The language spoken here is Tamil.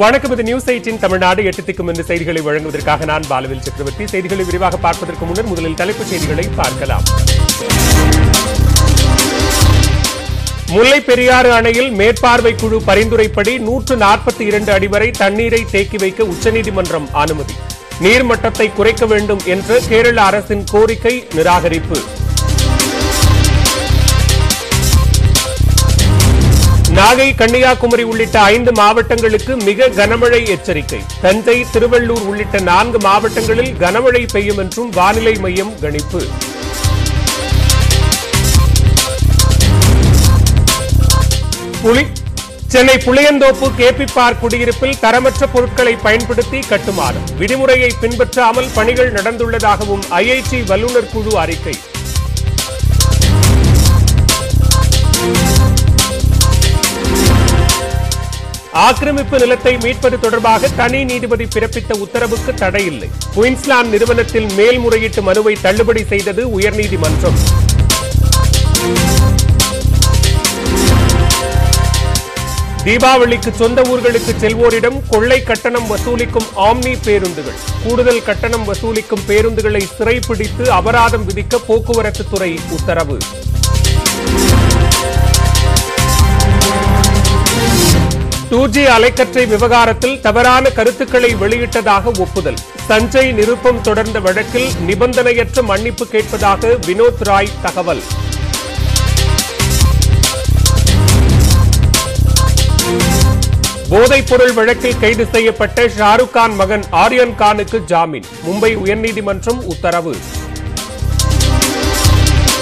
வணக்கம். இது நியூஸ் எயிட்டின் தமிழ்நாடு. எட்டு திக்கும் என்று செய்திகளை வழங்குவதற்காக நான் பாலவில் சக்கரவர்த்தி. செய்திகளை விரிவாக பார்ப்பதற்கு முன்னர் முதலில் தலைப்புச் செய்திகளை பார்க்கலாம். முல்லை பெரியாறு அணையில் மேற்பார்வை குழு பரிந்துரைப்படி நூற்று நாற்பத்தி இரண்டு அடி வரை தண்ணீரை தேக்கி வைக்க உச்சநீதிமன்றம் அனுமதி. நீர்மட்டத்தை குறைக்க வேண்டும் என்ற கேரள அரசின் கோரிக்கை நிராகரிப்பு. நாகை கன்னியாகுமரி உள்ளிட்ட ஐந்து மாவட்டங்களுக்கு மிக கனமழை எச்சரிக்கை. தஞ்சை திருவள்ளூர் உள்ளிட்ட நான்கு மாவட்டங்களில் கனமழை பெய்யும் என்றும் வானிலை மையம் கணிப்பு. புலி சென்னை புளியந்தோப்பு கேபி பார்க் குடியிருப்பில் தரமற்ற பொருட்களை பயன்படுத்தி கட்டுமானம். விடுமுறையை பின்பற்றாமல் பணிகள் நடந்துள்ளதாகவும் ஐஐடி வல்லுநர் குழு அறிக்கை. ஆக்கிரமிப்பு நிலத்தை மீட்பது தொடர்பாக தனி நீதிபதி பிறப்பித்த உத்தரவுக்கு தடையில்லை. குயின்ஸ்லாந்து நிறுவனத்தில் மேல்முறையீட்டு மனுவை தள்ளுபடி செய்தது உயர்நீதிமன்றம். தீபாவளிக்கு சொந்த ஊர்களுக்கு செல்வோரிடம் கொள்ளை கட்டணம் வசூலிக்கும் ஆம்னி பேருந்துகள். கூடுதல் கட்டணம் வசூலிக்கும் பேருந்துகளை சிறைப்பிடித்து அபராதம் விதிக்க போக்குவரத்து துறை உத்தரவு. டூ ஜி அலைக்கற்றை விவகாரத்தில் தவறான கருத்துக்களை வெளியிட்டதாக ஒப்புதல். தஞ்சை நிருப்பம் தொடர்ந்த வழக்கில் நிபந்தனையற்ற மன்னிப்பு கேட்பதாக வினோத் ராய் தகவல். போதைப்பொருள் வழக்கில் கைது செய்யப்பட்ட ஷாருக் கான் மகன் ஆரியன் கானுக்கு ஜாமீன். மும்பை உயர்நீதிமன்றம் உத்தரவு.